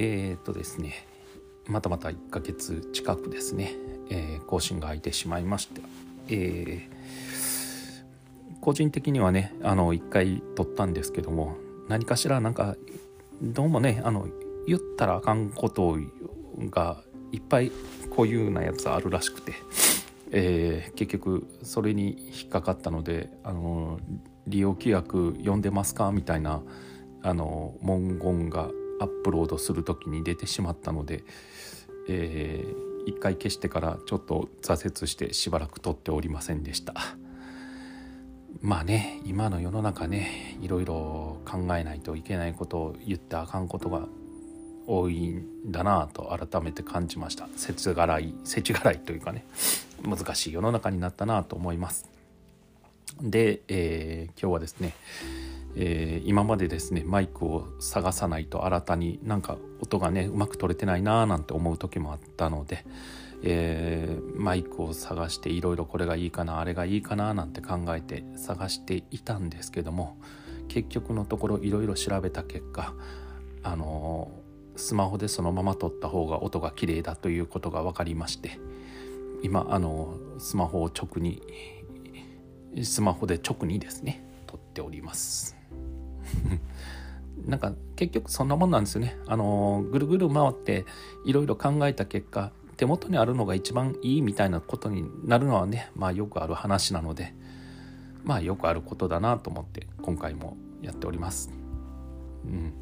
えー、っとですねまたまた1ヶ月近くですね、えー、更新が空いてしまいまして、えー、個人的にはねあの1回撮ったんですけども何かしらなんかどうもねあの言ったらあかんことがいっぱいこういうようなやつあるらしくて、えー、結局それに引っかかったのであの利用規約読んでますかみたいなあの文言がアップロードする時に出てしまったので、えー、一回消してからちょっと挫折してしばらく撮っておりませんでした。まあね今の世の中ねいろいろ考えないといけないことを言ってあかんことが多いんだなと改めて感じました。世知辛い世知辛いというかね難しい世の中になったなと思います。で、えー、今日はですねえー、今までですねマイクを探さないと新たになんか音がねうまく取れてないなーなんて思う時もあったので、えー、マイクを探していろいろこれがいいかなあれがいいかななんて考えて探していたんですけども結局のところいろいろ調べた結果あのー、スマホでそのまま撮った方が音が綺麗だということが分かりまして今あのスマホを直にスマホで直にですね撮っております。なんか結局そんなもんなんですよね。あのぐるぐる回っていろいろ考えた結果手元にあるのが一番いいみたいなことになるのはねまあよくある話なのでまあよくあることだなと思って今回もやっております。うん、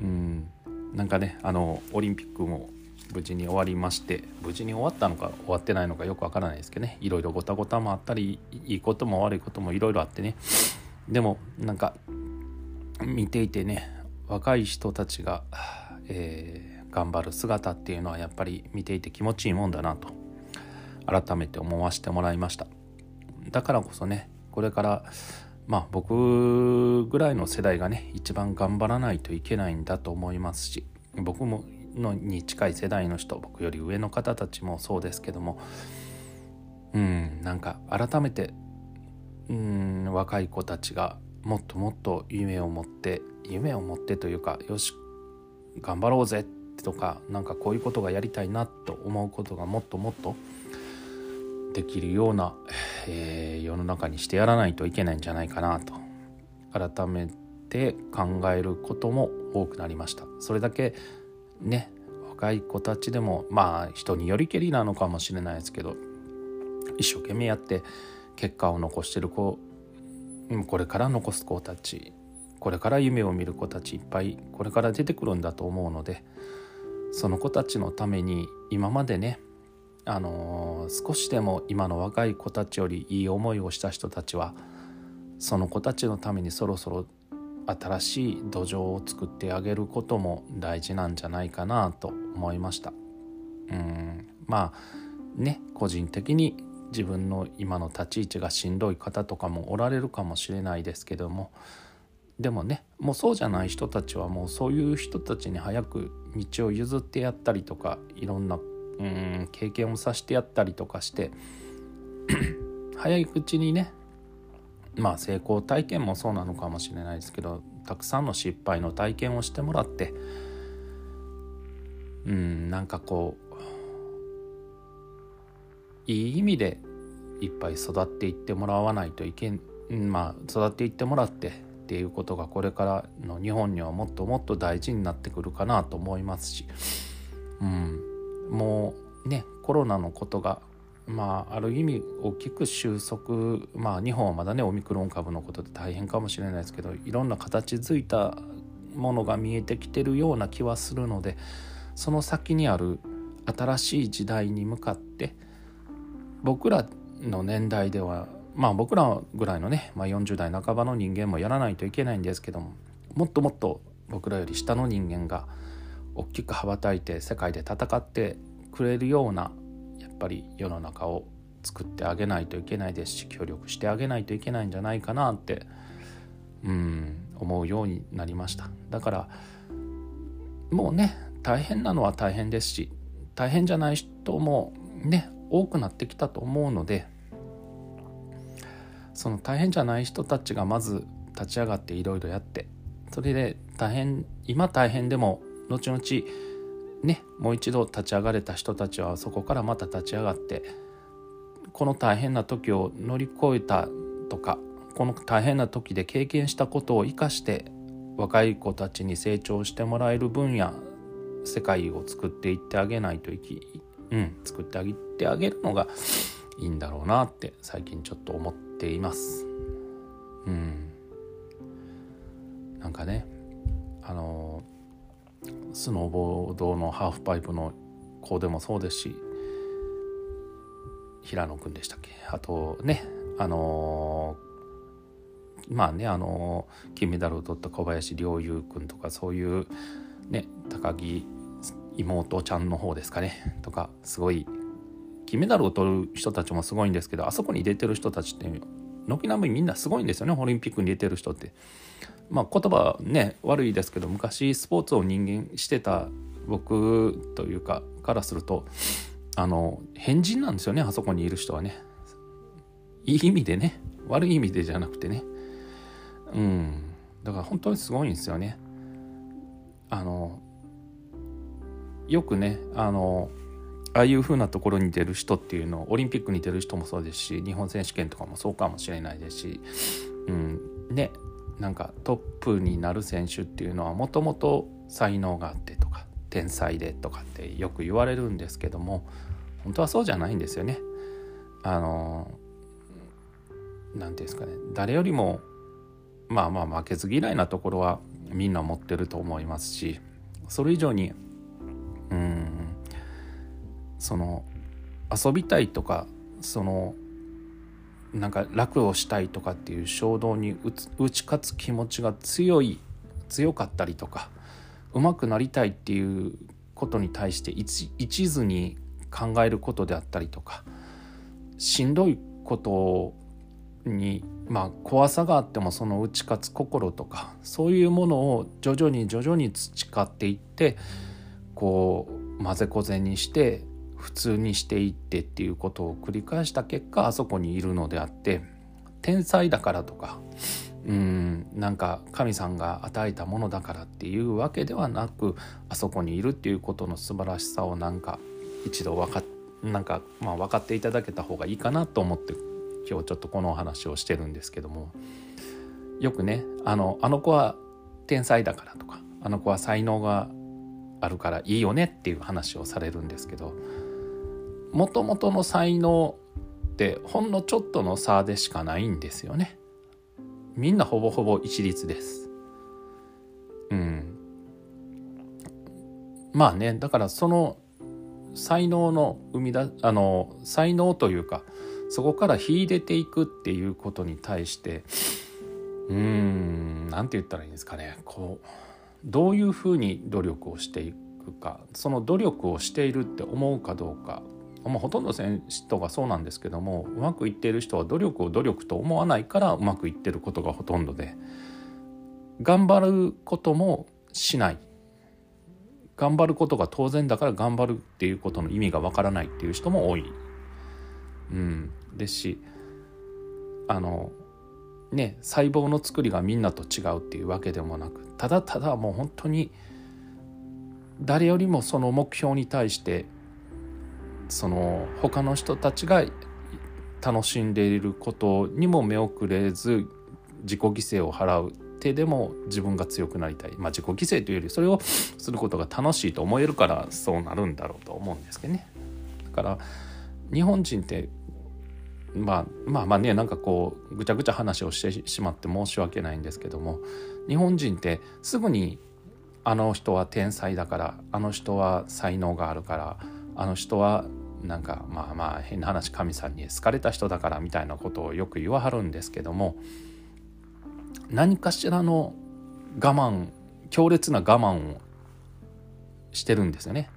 うん、なんかねあのオリンピックも無事に終わりまして無事に終わったのか終わってないのかよくわからないですけどね。いろいろごたごたもあったりいいことも悪いこともいろいろあってね。でもなんか見ていてね若い人たちが、えー、頑張る姿っていうのはやっぱり見ていて気持ちいいもんだなと改めて思わせてもらいました。だからこそねこれからまあ僕ぐらいの世代がね一番頑張らないといけないんだと思いますし僕ものに近い世代の人僕より上の方たちもそうですけどもうんなんか改めてうん若い子たちがもっともっと夢を持って夢を持ってというかよし頑張ろうぜとかなんかこういうことがやりたいなと思うことがもっともっとできるような、えー、世の中にしてやらないといけないんじゃないかなと改めて考えることも多くなりました。それだけね若い子たちでもまあ人によりけりなのかもしれないですけど一生懸命やって結果を残してる子これから残す子たちこれから夢を見る子たちいっぱいこれから出てくるんだと思うのでその子たちのために今までねあのー、少しでも今の若い子たちよりいい思いをした人たちはその子たちのためにそろそろ新しい土壌を作ってあげることも大事なんじゃないかなと思いました。うん。まあね個人的に自分の今の立ち位置がしんどい方とかもおられるかもしれないですけどもでもねもうそうじゃない人たちはもうそういう人たちに早く道を譲ってやったりとかいろんなうん経験をさせてやったりとかして 早いうちにねまあ成功体験もそうなのかもしれないですけどたくさんの失敗の体験をしてもらってうんなんかこういい意味でいっぱい育っていってもらわないといけんまあ育っていってもらってっていうことがこれからの日本にはもっともっと大事になってくるかなと思いますし、うん、もうねコロナのことがまあある意味大きく収束まあ日本はまだねオミクロン株のことで大変かもしれないですけどいろんな形づいたものが見えてきてるような気はするのでその先にある新しい時代に向かって僕らの年代ではまあ僕らぐらいのね、まあ、40代半ばの人間もやらないといけないんですけどももっともっと僕らより下の人間が大きく羽ばたいて世界で戦ってくれるようなやっぱり世の中を作ってあげないといけないですし協力してあげないといけないんじゃないかなってうん思うようになりました。だからもうね大変なのは大変ですし大変じゃない人もね多くなってきたと思うのでその大変じゃない人たちがまず立ち上がっていろいろやってそれで大変今大変でも後々ねもう一度立ち上がれた人たちはそこからまた立ち上がってこの大変な時を乗り越えたとかこの大変な時で経験したことを生かして若い子たちに成長してもらえる分野世界を作っていってあげないといき、うん、作ってあげてあげるのがいいんだろうなって最近ちょっと思っています。うん、なんかねあのスノーボードのハーフパイプの子でもそうですし平野君でしたっけ？あとねあのまあねあの金メダルを取った小林陵侑君とかそういうね高木妹ちゃんの方ですかね。とかすごい金メダルを取る人たちもすごいんですけどあそこに出てる人たちって軒並みみんなすごいんですよね。オリンピックに出てる人って。まあ言葉ね悪いですけど昔スポーツを人間してた僕というかからするとあの変人なんですよねあそこにいる人はね。いい意味でね。悪い意味でじゃなくてね。うん。だから本当にすごいんですよね。あのよくねあのああいう風なところに出る人っていうのオリンピックに出る人もそうですし日本選手権とかもそうかもしれないですし、うん、ねなんかトップになる選手っていうのはもともと才能があってとか天才でとかってよく言われるんですけども本当はそうじゃないんですよね。あの何て言うんですかね誰よりもまあまあ負けず嫌いなところはみんな持ってると思いますしそれ以上にその遊びたいとかそのなんか楽をしたいとかっていう衝動に打ち勝つ気持ちが強い強かったりとか上手くなりたいっていうことに対して一途に考えることであったりとかしんどいことにまあ怖さがあってもその打ち勝つ心とかそういうものを徐々に徐々に培っていってこう混ぜこぜにして普通にしていってっていうことを繰り返した結果あそこにいるのであって天才だからとかうんなんか神さんが与えたものだからっていうわけではなくあそこにいるっていうことの素晴らしさをなんか一度分かなんかまあ分かっていただけた方がいいかなと思って今日ちょっとこのお話をしてるんですけどもよくねあのあの子は天才だからとかあの子は才能があるからいいよねっていう話をされるんですけどもともとの才能ってほんのちょっとの差でしかないんですよね。みんなほぼほぼ一律です。うん。まあねだからその才能の生み出あの才能というかそこから秀でていくっていうことに対してうーん何て言ったらいいんですかねこうどういうふうに努力をしていくかその努力をしているって思うかどうかまあ、ほとんどの人がそうなんですけどもうまくいっている人は努力を努力と思わないからうまくいってることがほとんどで頑張ることもしない。頑張ることが当然だから頑張るっていうことの意味がわからないっていう人も多い、うん、ですしあのね細胞の作りがみんなと違うっていうわけでもなくただただもう本当に誰よりもその目標に対してその他の人たちが楽しんでいることにも目遅れず自己犠牲を払う手でも自分が強くなりたい、まあ、自己犠牲というよりそれをすることが楽しいと思えるからそうなるんだろうと思うんですけどね。だから日本人ってまあまあまあねなんかこうぐちゃぐちゃ話をしてしまって申し訳ないんですけども日本人ってすぐにあの人は天才だからあの人は才能があるからあの人はなんかまあまあ変な話神さんに好かれた人だからみたいなことをよく言わはるんですけども何かしらの我慢強烈な我慢をしてるんですよね。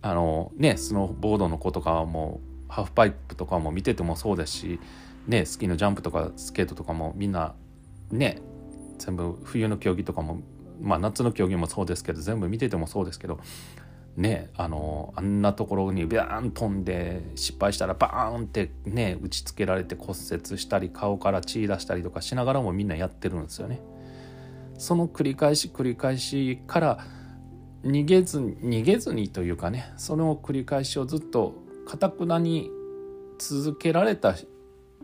あのねスノーボードの子とかはもうハーフパイプとかも見ててもそうですし、ね、スキーのジャンプとかスケートとかもみんなね全部冬の競技とかもまあ夏の競技もそうですけど全部見ててもそうですけどねあのあんなところにビャーン飛んで失敗したらバーンってね打ちつけられて骨折したり顔から血出したりとかしながらもみんなやってるんですよね。その繰り返し繰り返しから逃げずに逃げずにというかねその繰り返しをずっとかたくなに続けられたっ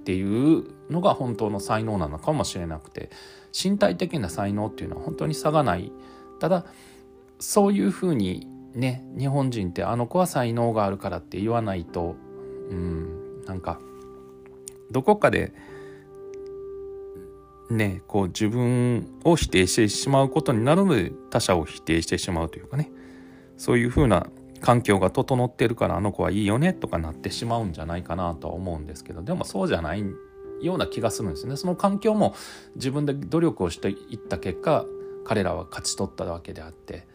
ていうのが本当の才能なのかもしれなくて身体的な才能っていうのは本当に差がないただそういうふうにね日本人ってあの子は才能があるからって言わないとうんなんかどこかでねこう自分を否定してしまうことになるので他者を否定してしまうというかね。そういうふうな環境が整ってるからあの子はいいよねとかなってしまうんじゃないかなとは思うんですけどでもそうじゃないような気がするんですね。その環境も自分で努力をしていった結果彼らは勝ち取ったわけであって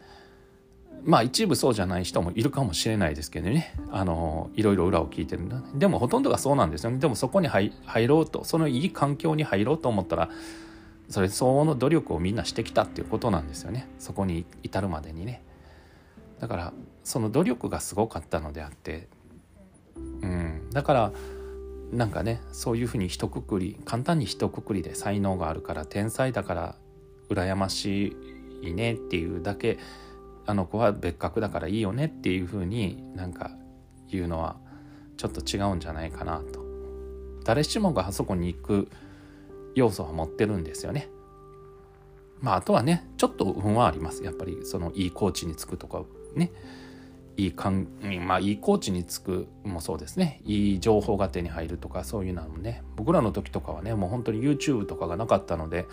まあ一部そうじゃない人もいるかもしれないですけどね。あのいろいろ裏を聞いてるんだでもほとんどがそうなんですよ。でもそこに入ろうとそのいい環境に入ろうと思ったらそれ相応の努力をみんなしてきたっていうことなんですよね。そこに至るまでにね。だからその努力がすごかったのであってうん。だからなんかねそういうふうに一括り簡単に一括りで才能があるから天才だから羨ましいねっていうだけあの子は別格だからいいよねっていうふうになんか言うのはちょっと違うんじゃないかなと。誰しもがあそこに行く要素は持ってるんですよね。まああとはねちょっと運はあります。やっぱりそのいいコーチにつくとかね。いいかんまあいいコーチにつくもそうですね。いい情報が手に入るとかそういうのもね僕らの時とかはねもう本当に YouTube とかがなかったので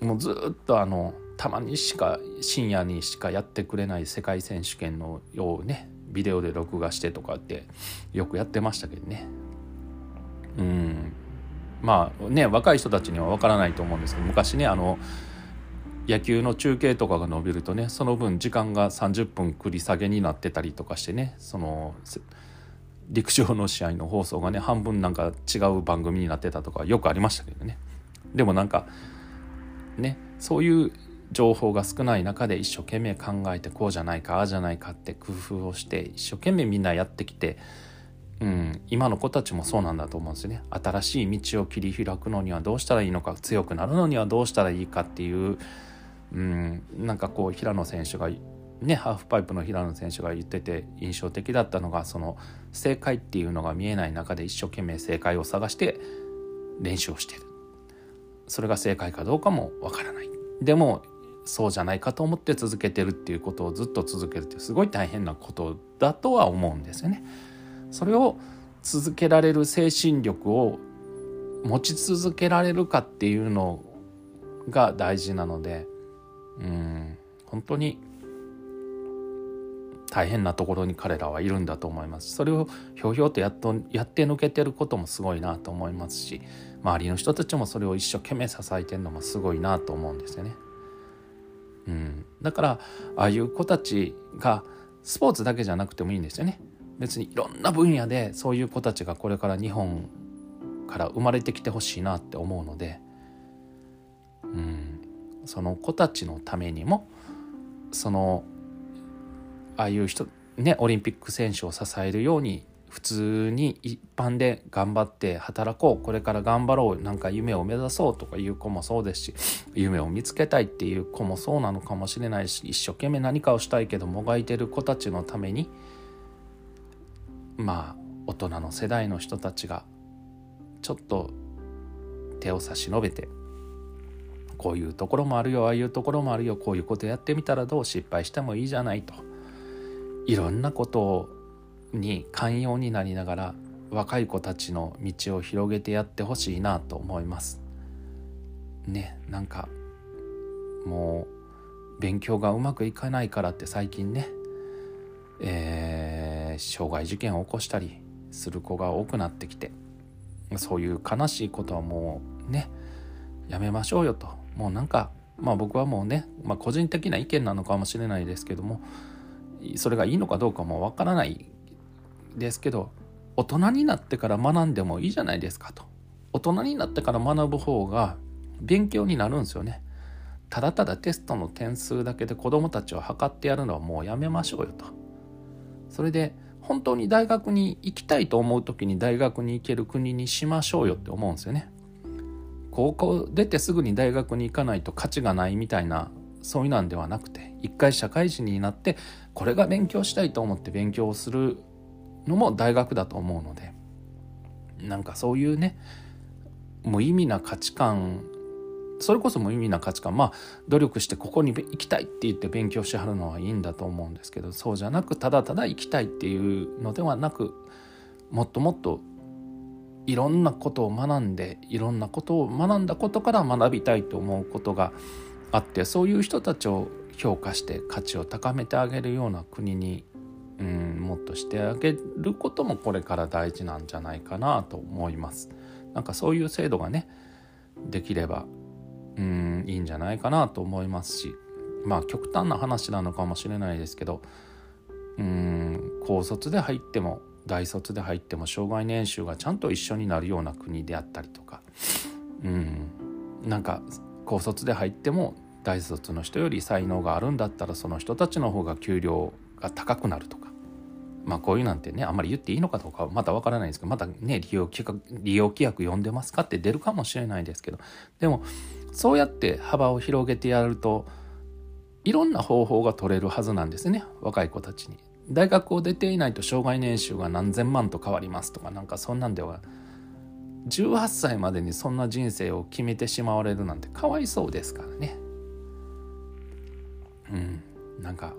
もうずっとあのたまにしか深夜にしかやってくれない世界選手権のようねビデオで録画してとかってよくやってましたけどね。うん。まあね若い人たちには分からないと思うんですけど昔ねあの野球の中継とかが伸びるとねその分時間が30分繰り下げになってたりとかしてねその陸上の試合の放送がね半分なんか違う番組になってたとかよくありましたけどね。でもなんかねそういう情報が少ない中で一生懸命考えてこうじゃないかああじゃないかって工夫をして一生懸命みんなやってきて、うん、今の子たちもそうなんだと思うんですよね。新しい道を切り開くのにはどうしたらいいのか強くなるのにはどうしたらいいかっていう、うん、なんかこう平野選手がねハーフパイプの平野選手が言ってて印象的だったのがその正解っていうのが見えない中で一生懸命正解を探して練習をしてる。それが正解かどうかもわからない。でもそうじゃないかと思って続けてるっていうことをずっと続けるってすごい大変なことだとは思うんですよね。それを続けられる精神力を持ち続けられるかっていうのが大事なのでうん本当に大変なところに彼らはいるんだと思いますそれをひょうひょうとやっとやって抜けてることもすごいなと思いますし周りの人たちもそれを一生懸命支えてるのもすごいなと思うんですよね。うん、だからああいう子たちがスポーツだけじゃなくてもいいんですよね。別にいろんな分野でそういう子たちがこれから日本から生まれてきてほしいなって思うので、うん、その子たちのためにもそのああいう人ねオリンピック選手を支えるように普通に一般で頑張って働こうこれから頑張ろうなんか夢を目指そうとかいう子もそうですし夢を見つけたいっていう子もそうなのかもしれないし一生懸命何かをしたいけどもがいてる子たちのためにまあ大人の世代の人たちがちょっと手を差し伸べてこういうところもあるよああいうところもあるよこういうことやってみたらどう失敗してもいいじゃないといろんなことをに寛容になりながら若い子たちの道を広げてやってほしいなと思います。ねなんかもう勉強がうまくいかないからって最近ね、えー、障害事件を起こしたりする子が多くなってきてそういう悲しいことはもうねやめましょうよと。もうなんかまあ僕はもうね、まあ、個人的な意見なのかもしれないですけどもそれがいいのかどうかもわからないですけど大人になってから学んでもいいじゃないですかと。大人になってから学ぶ方が勉強になるんですよね。ただただテストの点数だけで子どもたちを測ってやるのはもうやめましょうよと。それで本当に大学に行きたいと思う時に大学に行ける国にしましょうよって思うんですよね。高校出てすぐに大学に行かないと価値がないみたいなそういうなんではなくて一回社会人になってこれが勉強したいと思って勉強するのも大学だと思うのでなんかそういうね無意味な価値観それこそ無意味な価値観まあ努力してここに行きたいって言って勉強しはるのはいいんだと思うんですけどそうじゃなくただただ行きたいっていうのではなくもっともっといろんなことを学んでいろんなことを学んだことから学びたいと思うことがあってそういう人たちを評価して価値を高めてあげるような国にうんもっとしてあげることもこれから大事なんじゃないかなと思います。なんかそういう制度がねできればうんいいんじゃないかなと思いますしまあ極端な話なのかもしれないですけどうん高卒で入っても大卒で入っても障害年収がちゃんと一緒になるような国であったりとかうんなんか高卒で入っても大卒の人より才能があるんだったらその人たちの方が給料が高くなるとかまあこういうなんてねあんまり言っていいのかどうかはまだわからないんですけどまだね利用規約利用規約読んでますかって出るかもしれないですけどでもそうやって幅を広げてやるといろんな方法が取れるはずなんですね若い子たちに。大学を出ていないと障害年収が何千万と変わりますとかなんかそんなんでは18歳までにそんな人生を決めてしまわれるなんてかわいそうですからね。うんなんか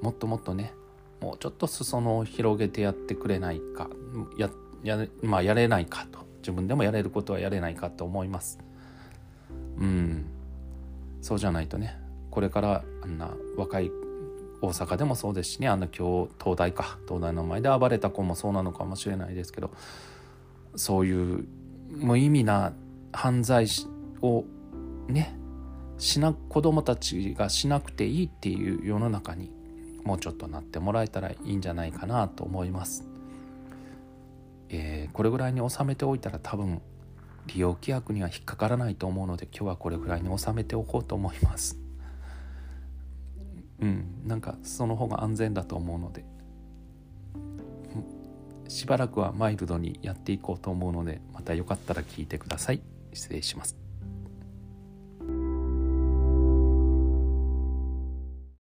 もっともっとねもうちょっと裾野を広げてやってくれないかやや,、まあ、やれないかと。自分でもやれることはやれないかと思います。うん。そうじゃないとねこれからあんな若い大阪でもそうですしねあんな今日東大か東大の前で暴れた子もそうなのかもしれないですけどそういう無意味な犯罪をねしな子供たちがしなくていいっていう世の中にもうちょっとなってもらえたらいいんじゃないかなと思います。えー、これぐらいに収めておいたら多分利用規約には引っかからないと思うので今日はこれぐらいに収めておこうと思います。うん、なんかその方が安全だと思うのでしばらくはマイルドにやっていこうと思うのでまたよかったら聞いてください。失礼します。